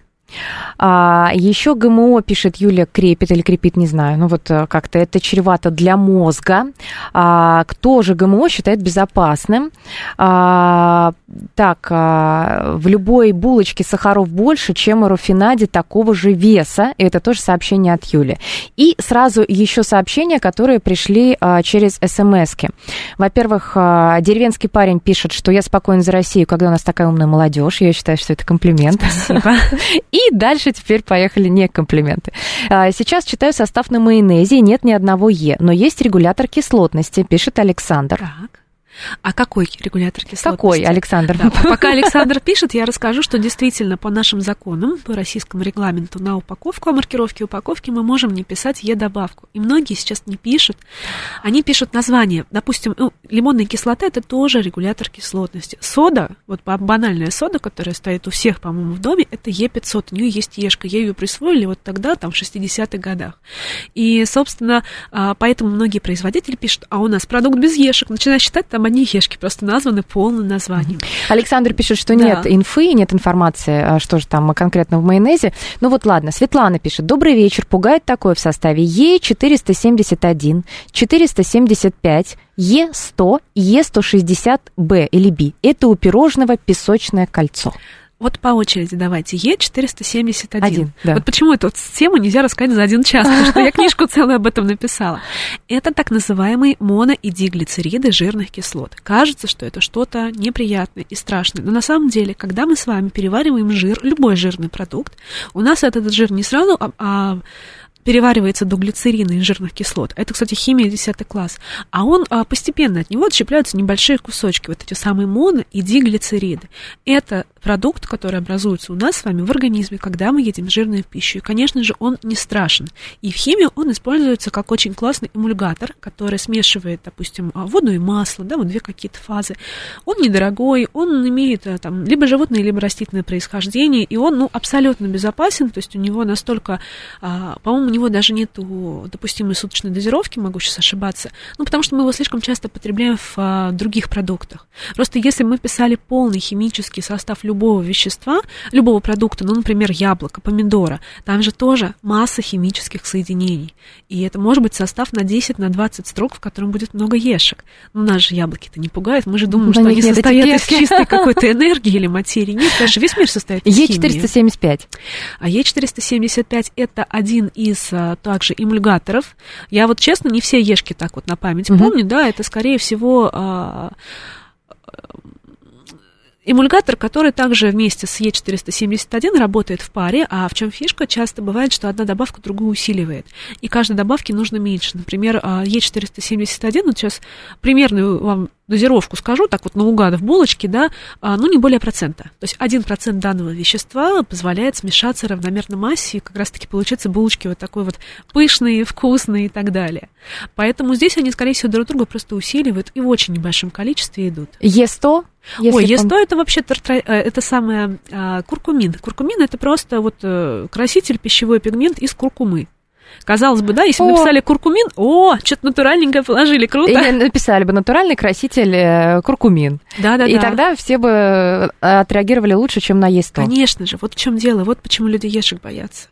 А, еще ГМО, пишет Юлия, крепит или крепит, не знаю. Ну вот э, как-то это чревато для мозга. А, кто же ГМО считает безопасным? А, так, а, в любой булочке сахаров больше, чем в рафинаде такого же веса. Это тоже сообщение от Юли. И сразу еще сообщения, которые пришли а, через смс -ки. Во-первых, а, деревенский парень пишет, что я спокоен за Россию, когда у нас такая умная молодежь. Я считаю, что это комплимент. Спасибо. И дальше теперь поехали не комплименты. А, Сейчас читаю состав на майонезе, нет ни одного Е, но есть регулятор кислотности, пишет Александр. Так. А какой регулятор кислотности? Какой, Александр? Да, пока Александр пишет, я расскажу, что действительно по нашим законам, по российскому регламенту на упаковку, о маркировке упаковки мы можем не писать Е-добавку. И многие сейчас не пишут. Они пишут название. Допустим, ну, лимонная кислота – это тоже регулятор кислотности. Сода, вот ба- банальная сода, которая стоит у всех, по-моему, в доме, это Е500. У нее есть Ешка. Ей ее присвоили вот тогда, там, в 60-х годах. И, собственно, а, поэтому многие производители пишут, а у нас продукт без Ешек. Начинают считать, там одни Ешки просто названы полным названием. Александр пишет, что Да. нет инфы, нет информации, а, что же там конкретно в майонезе. Ну вот ладно, Светлана пишет. Добрый вечер. Пугает такое в составе Е471, 475, Е100, Е160Б или Б. Это у пирожного песочное кольцо. Вот по очереди давайте. Е471. Один, да. Вот почему эту тему нельзя рассказать за один час, потому что я книжку целую об этом написала. Это так называемые моно- и диглицериды жирных кислот. Кажется, что это что-то неприятное и страшное, но на самом деле, когда мы с вами перевариваем жир, любой жирный продукт, у нас этот жир не сразу а- а переваривается до глицерина и жирных кислот. Это, кстати, химия 10 класс. А он а, постепенно от него отщепляются небольшие кусочки, вот эти самые моно- и диглицериды. Это продукт, который образуется у нас с вами в организме, когда мы едим жирную пищу. И, конечно же, он не страшен. И в химии он используется как очень классный эмульгатор, который смешивает, допустим, а, воду и масло, да, вот две какие-то фазы. Он недорогой, он имеет а, там либо животное, либо растительное происхождение, и он, ну, абсолютно безопасен, то есть у него настолько, а, по-моему, у него даже нету допустимой суточной дозировки, могу сейчас ошибаться, ну, потому что мы его слишком часто потребляем в а, других продуктах. Просто если мы писали полный химический состав любого вещества, любого продукта, ну, например, яблоко, помидора, там же тоже масса химических соединений. И это может быть состав на 10, на 20 строк, в котором будет много ешек. Но нас же яблоки-то не пугают, мы же думаем, На что они нет состоят из чистой какой-то энергии или материи. Нет, конечно, весь мир состоит из химии. Е475. А Е475 это один из а, также эмульгаторов. Я вот честно не все ешки так вот на память Мгм. помню, да, это скорее всего а, эмульгатор, который также вместе с Е471 работает в паре, а в чем фишка? Часто бывает, что одна добавка другую усиливает, и каждой добавки нужно меньше. Например, а, Е471, вот сейчас примерную вам дозировку скажу, так вот наугад в булочке, да, а, ну, не более процента. То есть один процент данного вещества позволяет смешаться равномерно массе, и как раз-таки получается булочки вот такой вот пышные, вкусные и так далее. Поэтому здесь они, скорее всего, друг друга просто усиливают и в очень небольшом количестве идут. Е100. если Ой, пом- Е100 это вообще э, это самое а, куркумин. Куркумин это просто вот э, краситель, пищевой пигмент из куркумы. Казалось бы, да, если О. написали куркумин, о, что-то натуральненькое положили, круто. Или написали бы натуральный краситель э, куркумин. Да, да, И да. тогда все бы э, отреагировали лучше, чем на Е100. Конечно же, вот в чем дело, вот почему люди ешек боятся.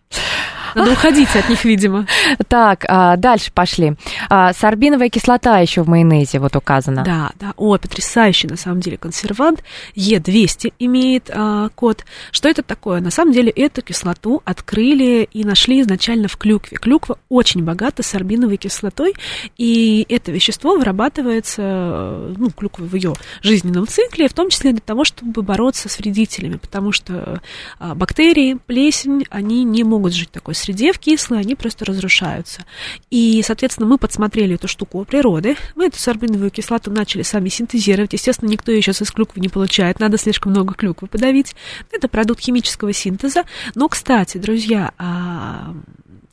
Надо уходить от них, видимо. Так, а, дальше пошли. А, Сорбиновая кислота еще в майонезе вот указана. Да, да, о, потрясающий на самом деле консервант. Е200 имеет а, код. Что это такое? На самом деле эту кислоту открыли и нашли изначально в клюкве. Клюква очень богата сорбиновой кислотой, и это вещество вырабатывается, э, ну, клюква в ее жизненном цикле, в том числе для того, чтобы бороться с вредителями, потому что а, бактерии, плесень, они не могут жить в такой среде, в кислой, они просто разрушаются. И, соответственно, мы подсмотрели эту штуку у природы, мы эту сорбиновую кислоту начали сами синтезировать. Естественно, никто ее сейчас из клюквы не получает, надо слишком много клюквы подавить. Это продукт химического синтеза. Но, кстати, друзья, а,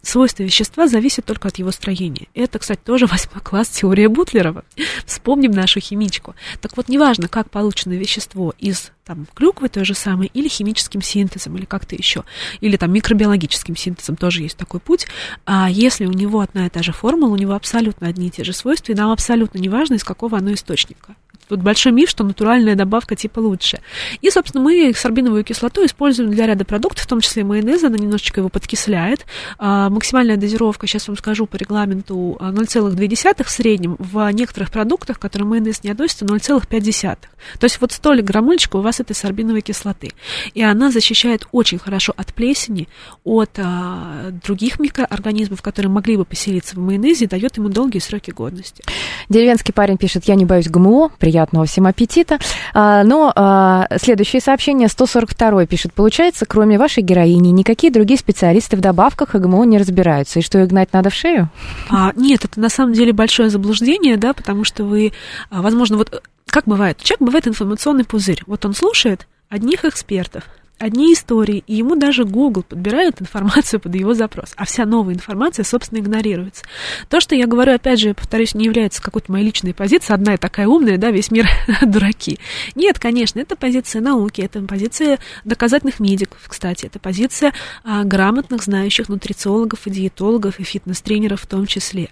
свойства вещества зависят только от его строения. Это, кстати, тоже восьмой класс теория Бутлерова. Вспомним нашу химичку. Так вот, неважно, как получено вещество из там, клюквы той же самой, или химическим синтезом, или как-то еще, или там микробиологическим синтезом, тоже есть такой путь. А если у него одна и та же формула, у него абсолютно одни и те же свойства, и нам абсолютно не важно, из какого оно источника. Тут большой миф, что натуральная добавка типа лучше. И, собственно, мы сорбиновую кислоту используем для ряда продуктов, в том числе майонеза, она немножечко его подкисляет. А, максимальная дозировка, сейчас вам скажу по регламенту, 0,2 в среднем, в некоторых продуктах, которые майонез не относится, 0,5. То есть вот столик граммульчика у вас этой сорбиновой кислоты. И она защищает очень хорошо от плесени, от а, других микроорганизмов, которые могли бы поселиться в майонезе, и дает ему долгие сроки годности. Деревенский парень пишет, я не боюсь ГМО, приятного всем аппетита. А, но а, следующее сообщение, 142 пишет, получается, кроме вашей героини, никакие другие специалисты в добавках и ГМО не разбираются. И что, их гнать надо в шею? А, нет, это на самом деле большое заблуждение, да, потому что вы, а, возможно, вот как бывает, человек бывает информационный пузырь. Вот он слушает одних экспертов, одни истории, и ему даже Google подбирает информацию под его запрос, а вся новая информация, собственно, игнорируется. То, что я говорю, опять же, повторюсь, не является какой-то моей личной позицией, одна и такая умная, да, весь мир дураки. Нет, конечно, это позиция науки, это позиция доказательных медиков, кстати, это позиция а, грамотных, знающих нутрициологов и диетологов, и фитнес-тренеров в том числе.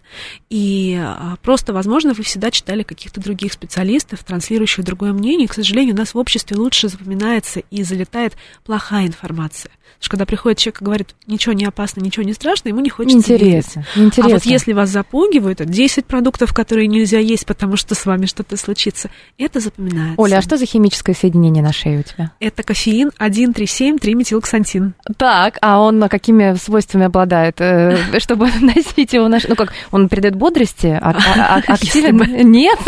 И а, просто, возможно, вы всегда читали каких-то других специалистов, транслирующих другое мнение, к сожалению, у нас в обществе лучше запоминается и залетает плохая информация. Потому что когда приходит человек и говорит, ничего не опасно, ничего не страшно, ему не хочется Интересно. верить. Интересно. А вот если вас запугивают, 10 продуктов, которые нельзя есть, потому что с вами что-то случится, это запоминается. Оля, а что за химическое соединение на шее у тебя? Это кофеин 1,3,7-3-метилксантин. Так, а он какими свойствами обладает, э, чтобы носить его на шее? Ну как, он придает бодрости? А, а, а, активен? Нет?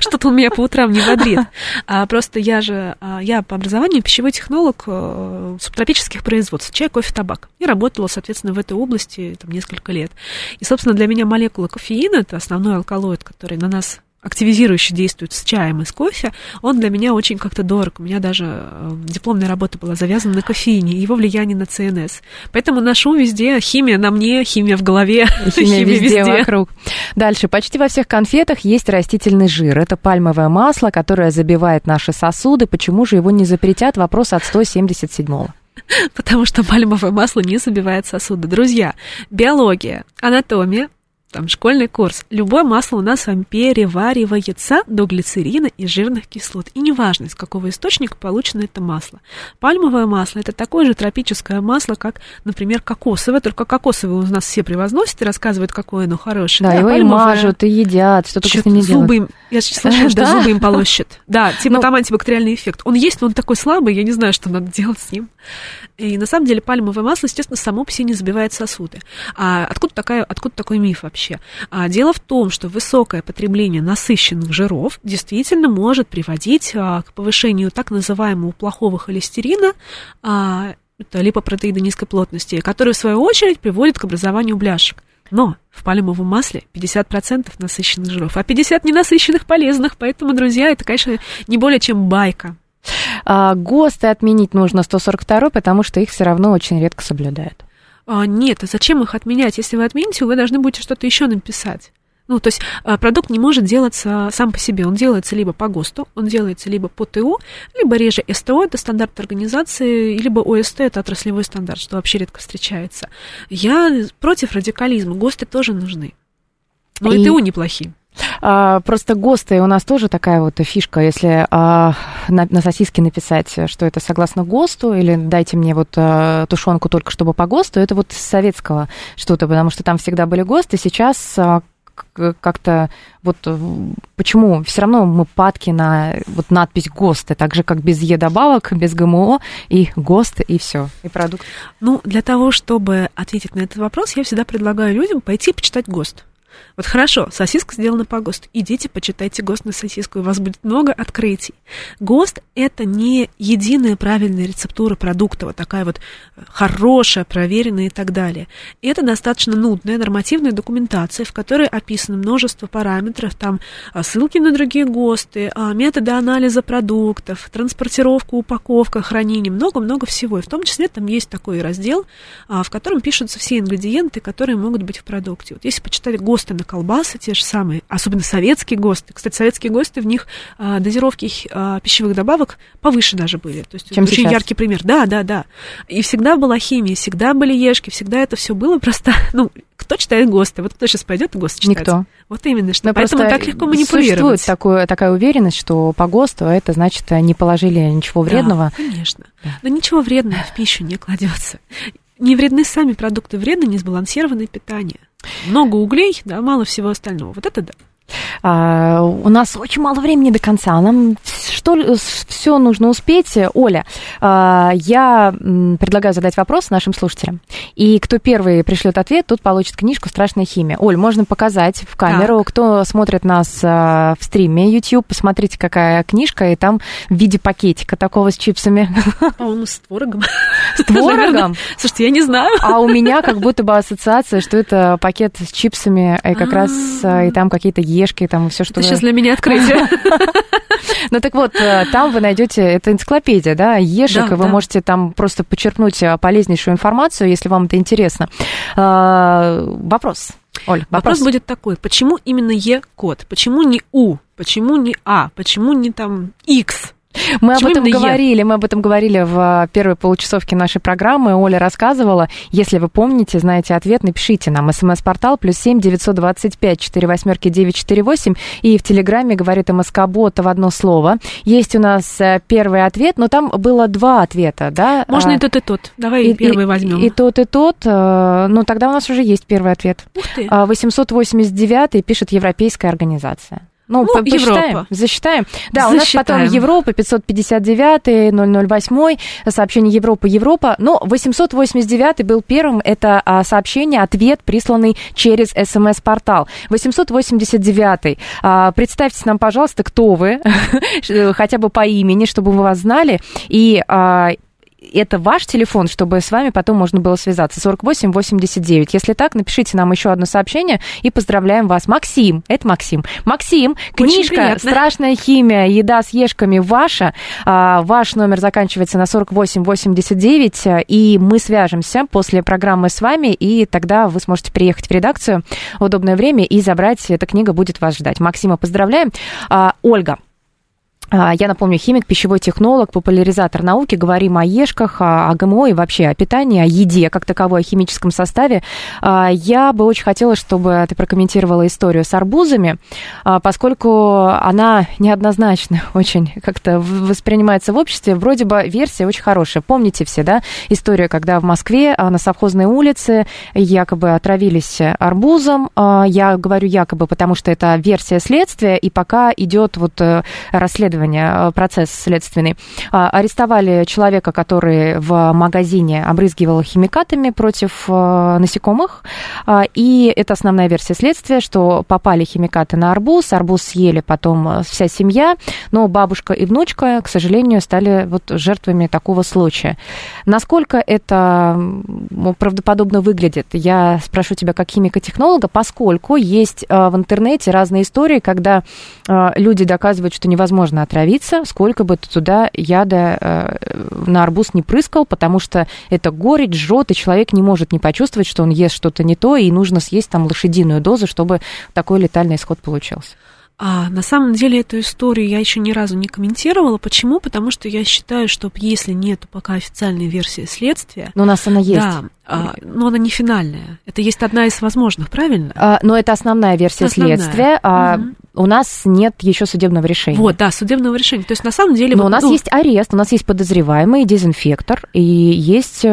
Что-то он меня по утрам не бодрит. А, просто я же, а, я по образованию пищевой технолог э, субтропических производств, чай, кофе, табак. И работала, соответственно, в этой области там, несколько лет. И, собственно, для меня молекула кофеина, это основной алкалоид, который на нас активизирующе действует с чаем и с кофе, он для меня очень как-то дорог. У меня даже э, дипломная работа была завязана на кофеине и его влияние на ЦНС. Поэтому ношу везде химия на мне, химия в голове, химия, химия везде, везде вокруг. Дальше. Почти во всех конфетах есть растительный жир. Это пальмовое масло, которое забивает наши сосуды. Почему же его не запретят? Вопрос от 177-го. Потому что пальмовое масло не забивает сосуды. Друзья, биология, анатомия, там школьный курс. Любое масло у нас с вами переваривается до глицерина и жирных кислот. И неважно, из какого источника получено это масло. Пальмовое масло это такое же тропическое масло, как, например, кокосовое, только кокосовое у нас все превозносят и рассказывают, какое оно хорошее. Да, да его пальмовое... и мажут, и едят, что только с ним не зубы им, Я слышала, что зубы им полощет. Да, типа ну, там антибактериальный эффект. Он есть, но он такой слабый, я не знаю, что надо делать с ним. И на самом деле пальмовое масло, естественно, само по себе не забивает сосуды. А откуда, такая, откуда такой миф вообще? Вообще. А дело в том, что высокое потребление насыщенных жиров действительно может приводить а, к повышению так называемого плохого холестерина, а, это липопротеиды низкой плотности, который в свою очередь приводит к образованию бляшек. Но в пальмовом масле 50% насыщенных жиров, а 50% ненасыщенных полезных. Поэтому, друзья, это, конечно, не более чем байка. А, ГОСТы отменить нужно 142, потому что их все равно очень редко соблюдают. А, нет, а зачем их отменять? Если вы отмените, вы должны будете что-то еще написать. Ну, то есть а, продукт не может делаться сам по себе. Он делается либо по ГОСТу, он делается либо по ТУ, либо реже СТО, это стандарт организации, либо ОСТ, это отраслевой стандарт, что вообще редко встречается. Я против радикализма. ГОСТы тоже нужны. Но и, и ТУ неплохие. А, просто ГОСТы у нас тоже такая вот фишка, если а, на, на сосиске написать, что это согласно ГОСТу, или дайте мне вот а, тушенку только чтобы по ГОСТу, это вот советского что-то, потому что там всегда были ГОСТы, сейчас как-то вот э, почему все равно мы падки на вот надпись ГОСТы, так же как без Е добавок, без ГМО и ГОСТ и все, и продукт. Ну, для того, чтобы ответить на этот вопрос, я всегда предлагаю людям пойти почитать ГОСТ. Вот хорошо, сосиска сделана по ГОСТу. Идите, почитайте ГОСТ на сосиску, и у вас будет много открытий. ГОСТ – это не единая правильная рецептура продукта, вот такая вот э, хорошая, проверенная и так далее. Это достаточно нудная нормативная документация, в которой описано множество параметров, там а, ссылки на другие ГОСТы, а, методы анализа продуктов, транспортировка, упаковка, хранение, много-много всего. И в том числе там есть такой раздел, в котором пишутся все ингредиенты, которые могут быть в продукте. Вот если почитать ГОСТы на колбасы, те же самые, особенно советские ГОСТы, кстати, советские ГОСТы, в них дозировки пищевых добавок повыше даже были. То есть Чем очень сейчас? яркий пример. Да, да, да. И всегда была химия, всегда были ешки, всегда это все было просто, ну, кто читает ГОСТы? Вот кто сейчас пойдет ГОСТ читать? Никто. Вот именно, что Но поэтому так легко манипулировать. Существует такое, такая уверенность, что по ГОСТу это значит не положили ничего вредного. Да, конечно. Но ничего вредного в пищу не кладется. Не вредны сами продукты, вредно несбалансированное питание. Много углей, да, мало всего остального. Вот это да. А, у нас очень мало времени до конца. Нам что все нужно успеть. Оля, а, я предлагаю задать вопрос нашим слушателям. И кто первый пришлет ответ, тот получит книжку «Страшная химия». Оль, можно показать в камеру. Так. Кто смотрит нас а, в стриме YouTube, посмотрите, какая книжка, и там в виде пакетика такого с чипсами. По-моему, с творогом. С творогом? Слушайте, я не знаю. А у меня как будто бы ассоциация, что это пакет с чипсами, и как раз и там какие-то ешки, там все, что... Это сейчас для меня открытие. Ну так вот, там вы найдете, это энциклопедия, да, ешек, и вы можете там просто почерпнуть полезнейшую информацию, если вам это интересно. Вопрос. Оль, вопрос. вопрос будет такой: почему именно Е код? Почему не У? Почему не А? Почему не там X? Мы об этом говорили, мы об этом говорили в первой получасовке нашей программы. Оля рассказывала. Если вы помните, знаете ответ, напишите нам. СМС-портал плюс семь девятьсот двадцать пять четыре восьмерки девять четыре восемь. И в Телеграме говорит МСК-бот в одно слово. Есть у нас э, первый ответ, но там было два ответа, да? Можно а, и тот, и тот. Давай и, первый возьмем. И, и тот, и тот. Ну, тогда у нас уже есть первый ответ. Ух ты. 889 пишет Европейская организация. Ну, ну посчитаем, Европа. засчитаем. Да, Засчитаем. у нас потом Европа, 559, 008, сообщение Европа, Европа. Но 889 был первым, это а, сообщение, ответ, присланный через СМС-портал. 889. А, представьте нам, пожалуйста, кто вы, хотя бы по имени, чтобы мы вас знали. И а, это ваш телефон, чтобы с вами потом можно было связаться. 48 89. Если так, напишите нам еще одно сообщение и поздравляем вас. Максим, это Максим. Максим, книжка «Страшная химия. Еда с ешками» ваша. А, ваш номер заканчивается на 48 89, и мы свяжемся после программы с вами, и тогда вы сможете приехать в редакцию в удобное время и забрать. Эта книга будет вас ждать. Максима поздравляем. А, Ольга, я напомню, химик, пищевой технолог, популяризатор науки. Говорим о ешках, о ГМО и вообще о питании, о еде как таковой, о химическом составе. А, я бы очень хотела, чтобы ты прокомментировала историю с арбузами, а, поскольку она неоднозначно очень как-то воспринимается в обществе. Вроде бы версия очень хорошая. Помните все, да, историю, когда в Москве на совхозной улице якобы отравились арбузом. Я говорю якобы, потому что это версия следствия, и пока идет вот э, расследование расследование, э, процесс следственный. А, арестовали человека, который в магазине обрызгивал химикатами против э, насекомых. А, и это основная версия следствия, что попали химикаты на арбуз, арбуз съели потом э, вся семья, но бабушка и внучка, к сожалению, стали вот жертвами такого случая. Насколько это правдоподобно выглядит? Я спрошу тебя как химико-технолога, поскольку есть в интернете разные истории, когда люди доказывают, что невозможно отравиться, сколько бы ты туда яда э, на арбуз не прыскал, потому что это горечь, жжет, и человек не может не почувствовать, что он ест что-то не то, и нужно съесть там лошадиную дозу, чтобы такой летальный исход получился. А, на самом деле эту историю я еще ни разу не комментировала. Почему? Потому что я считаю, что если нет пока официальной версии следствия... Но у нас она есть. Да, а, но она не финальная. Это есть одна из возможных, правильно? А, но это основная версия основная. следствия. А, угу. У нас нет еще судебного решения. Вот, да, судебного решения. То есть на самом деле... Но вот, у нас ну, есть арест, у нас есть подозреваемый, дезинфектор, и есть э,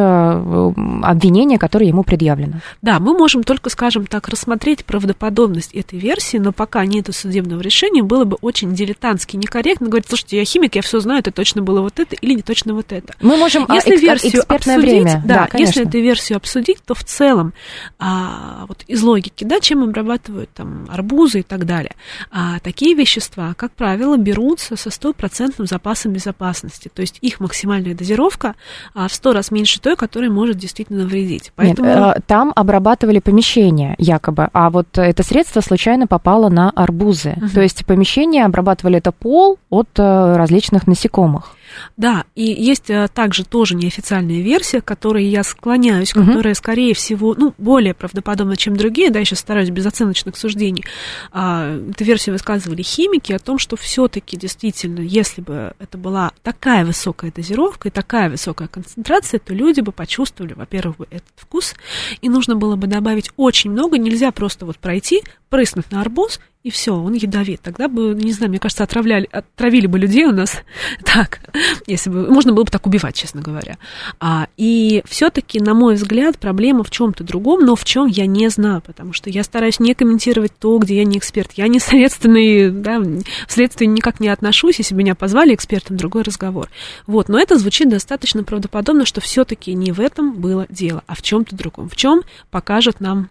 обвинение, которое ему предъявлено. Да, мы можем только, скажем так, рассмотреть правдоподобность этой версии, но пока нет судебного решения, было бы очень дилетантски некорректно говорить, слушайте, я химик, я все знаю, это точно было вот это или не точно вот это. Мы можем а, Если экспер- версию экспертное обсудить, время. да, конечно. если эту версию обсудить, то в целом а, вот из логики, да, чем обрабатывают там арбузы и так далее, а, такие вещества, как правило, берутся со стопроцентным запасом безопасности, то есть их максимальная дозировка а, в сто раз меньше той, которая может действительно навредить. Поэтому... Нет, э, там обрабатывали помещение якобы, а вот это средство случайно попало на арбузы. Мгм. То есть помещение обрабатывали это пол от э, различных насекомых. Да, и есть э, также тоже неофициальная версия, к которой я склоняюсь, Мгм. которая, скорее всего, ну, более правдоподобна, чем другие, да, я сейчас стараюсь без оценочных суждений. А, эту версию высказывали химики о том, что все-таки действительно, если бы это была такая высокая дозировка и такая высокая концентрация, то люди бы почувствовали, во-первых, этот вкус, и нужно было бы добавить очень много, нельзя просто вот пройти, прыснуть на арбуз, и все, он ядовит. Тогда бы, не знаю, мне кажется, отравляли, отравили бы людей у нас так, если бы можно было бы так убивать, честно говоря. А, и все-таки, на мой взгляд, проблема в чем-то другом, но в чем я не знаю, потому что я стараюсь не комментировать то, где я не эксперт. Я не следственный, да, в следствие никак не отношусь, если меня позвали экспертом, другой разговор. Вот, но это звучит достаточно правдоподобно, что все-таки не в этом было дело, а в чем-то другом. В чем покажет нам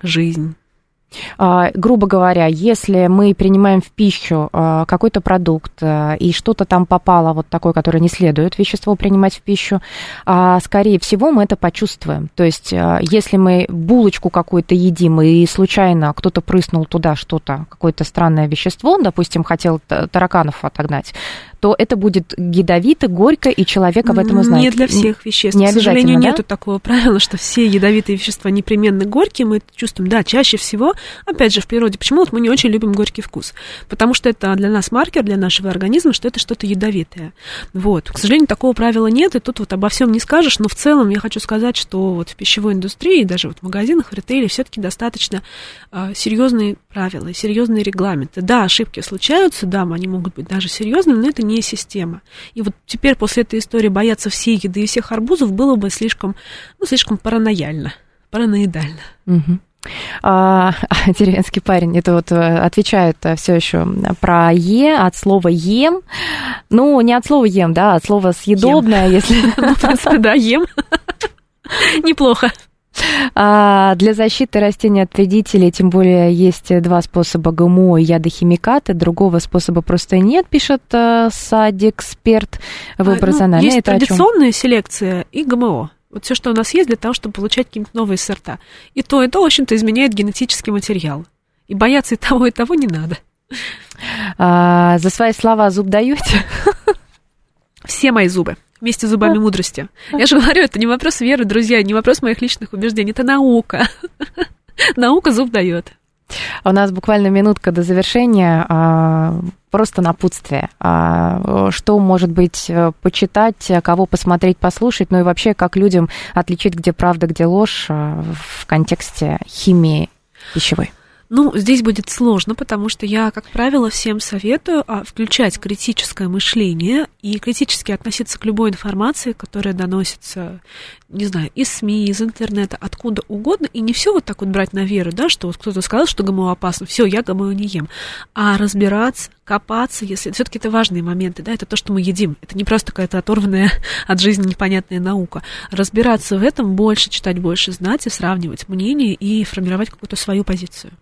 жизнь. А, грубо говоря, если мы принимаем в пищу а, какой-то продукт а, и что-то там попало вот такое, которое не следует вещество принимать в пищу, скорее всего мы это почувствуем. То есть, если мы булочку какую-то едим и случайно кто-то прыснул туда что-то, какое-то странное вещество, допустим, хотел тараканов отогнать, то это будет ядовито, горько, и человек об этом узнает. Не для всех веществ. Не К сожалению, да? нету такого правила, что все ядовитые вещества непременно горькие. Мы это чувствуем, да, чаще всего, опять же, в природе. Почему вот мы не очень любим горький вкус? Потому что это для нас маркер, для нашего организма, что это что-то ядовитое. Вот. К сожалению, такого правила нет, и тут вот обо всем не скажешь, но в целом я хочу сказать, что вот в пищевой индустрии, даже вот в магазинах, в ритейле все-таки достаточно а, серьезные правила, серьезные регламенты. Да, ошибки случаются, да, они могут быть даже серьезными, но это не система. И вот теперь после этой истории бояться всей еды и всех арбузов было бы слишком, ну, слишком паранояльно, параноидально. Мгм. А, деревенский парень, это вот э, отвечает все еще про Е, от слова ем. Ну, не от слова ем, да, от слова съедобное, если... Ну, в принципе, да, ем. Неплохо. А, Для защиты растений от вредителей, тем более, есть два способа ГМО и ядохимикаты, другого способа просто нет, пишет э, садик-эксперт выбор А, ну, зональный. Есть Это традиционная селекция и ГМО. Вот все, что у нас есть для того, чтобы получать какие-нибудь новые сорта. И то, и то, в общем-то, изменяет генетический материал. И бояться и того, и того не надо. А, За свои слова зуб даете? Все мои зубы. Вместе с зубами мудрости. Я же говорю, это не вопрос веры, друзья, не вопрос моих личных убеждений, это наука. Наука зуб дает. У нас буквально минутка до завершения. а, Просто напутствие. А, Что, может быть, э, почитать, кого посмотреть, послушать, ну и вообще, как людям отличить, где правда, где ложь а, в контексте химии пищевой. Ну, здесь будет сложно, потому что я, как правило, всем советую а, включать критическое мышление и критически относиться к любой информации, которая доносится, не знаю, из СМИ, из интернета, откуда угодно, и не все вот так вот брать на веру, да, что вот кто-то сказал, что ГМО опасно, все, я ГМО не ем, а разбираться, копаться, если все-таки это важные моменты, да, это то, что мы едим, это не просто какая-то оторванная от жизни непонятная наука. Разбираться в этом больше, читать больше, знать и сравнивать мнения и формировать какую-то свою позицию.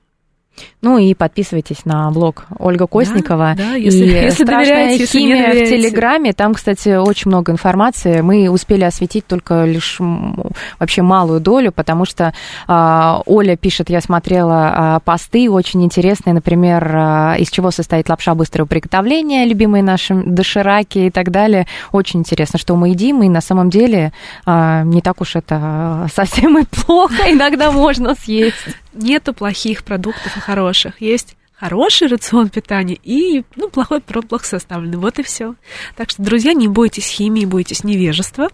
Ну и подписывайтесь на блог Ольга Косникова. да, если- и если доверяете, если не химия в доверяете. Телеграме. Там, кстати, очень много информации. Мы успели осветить только лишь вообще малую долю, потому что а, Оля пишет, я смотрела а, посты очень интересные, например, а, из чего состоит лапша быстрого приготовления, любимые наши дошираки и так далее. Очень интересно, что мы едим, и на самом деле а, не так уж это совсем и плохо. Иногда можно съесть. Нету плохих продуктов и хороших. Есть хороший рацион питания и ну, плохой плохо составленный. Вот и все. Так что, друзья, не бойтесь химии, бойтесь невежества.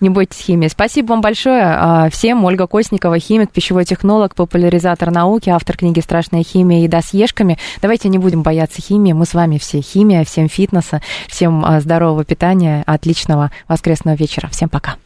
Не бойтесь химии. Спасибо вам большое а, всем. Ольга Косникова, химик, пищевой технолог, популяризатор науки, автор книги «Страшная химия. Еда с ешками». Давайте не будем бояться химии. Мы с вами все химия, всем фитнеса, всем а, здорового питания, отличного воскресного вечера. Всем пока.